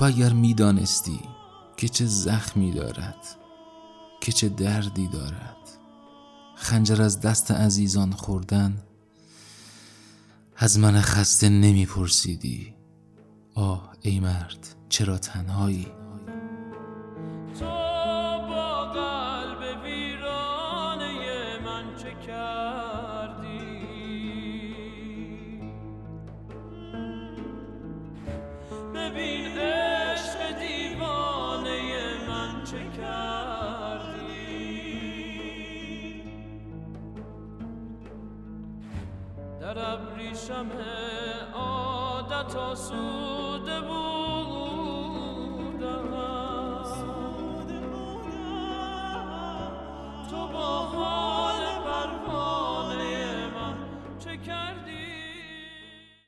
تو اگر می‌دانستی که چه زخمی دارد که چه دردی دارد خنجر از دست عزیزان خوردن از من خسته نمیپرسیدی. آه ای مرد چرا تنهایی؟ کردی در ابریشم عادت آسوده بودم. تو با حال پروانه من چه کردی؟